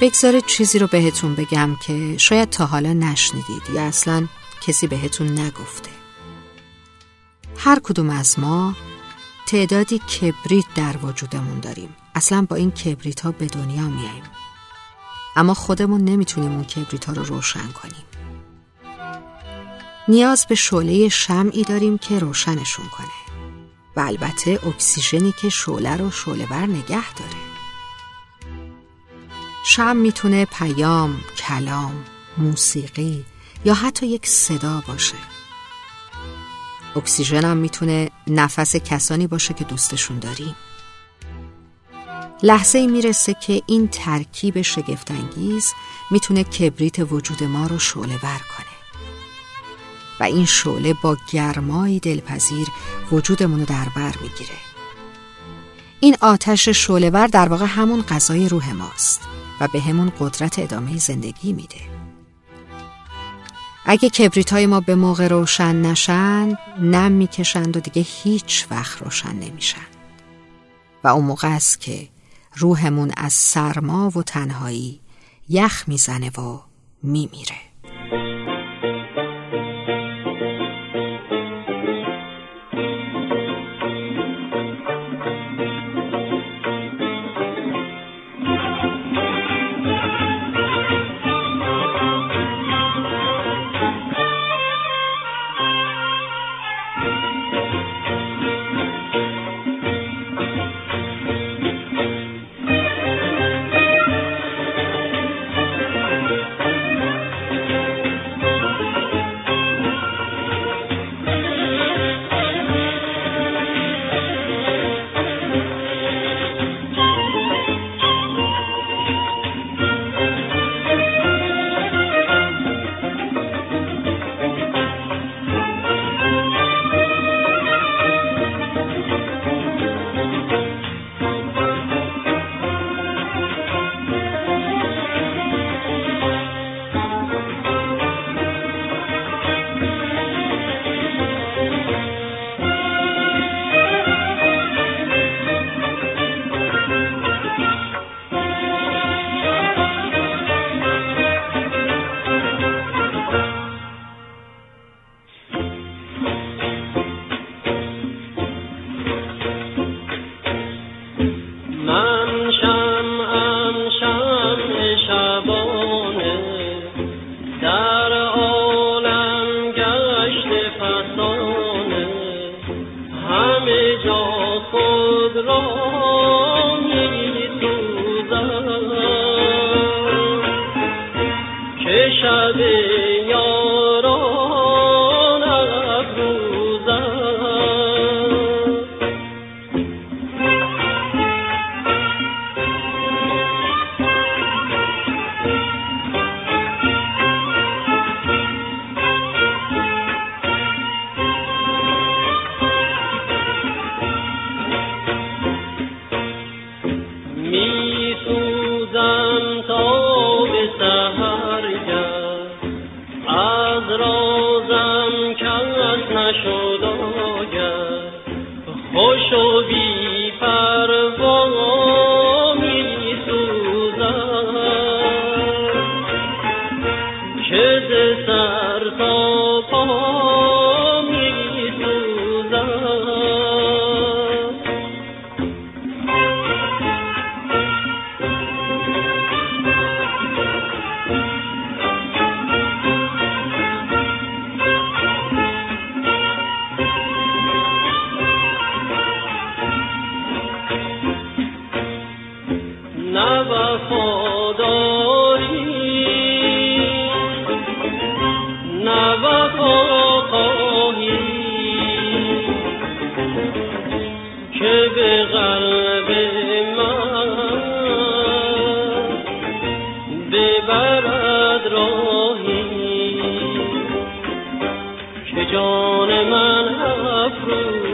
بگذارید چیزی رو بهتون بگم که شاید تا حالا نشنیدید یا اصلا کسی بهتون نگفته. هر کدوم از ما تعدادی کبریت در وجودمون داریم. اصلا با این کبریت ها به دنیا میاییم اما خودمون نمی‌تونیم اون کبریت ها رو روشن کنیم. نیاز به شعله شمعی داریم که روشنشون کنه. و البته اکسیژنی که شعله رو شعله بر نگه داره. شم می‌تونه پیام، کلام، موسیقی یا حتی یک صدا باشه. اکسیژن هم می‌تونه نفس کسانی باشه که دوستشون داریم. لحظه ای می‌رسه که این ترکیب شگفتانگیز می‌تونه کبریت وجود ما رو شعله ور کنه. و این شعله با گرمایی دلپذیر وجودمون رو در بر می‌گیره. این آتش شعله در واقع همون غذای روح ماست. و به همون قدرت ادامه زندگی میده. اگه کبریت های ما به موقع روشن نشن نم می‌کشند و دیگه هیچ وقت روشن نمیشن. و اون موقع است که روحمون از سرما و تنهایی یخ می‌زنه و میمیره. Lord. Guru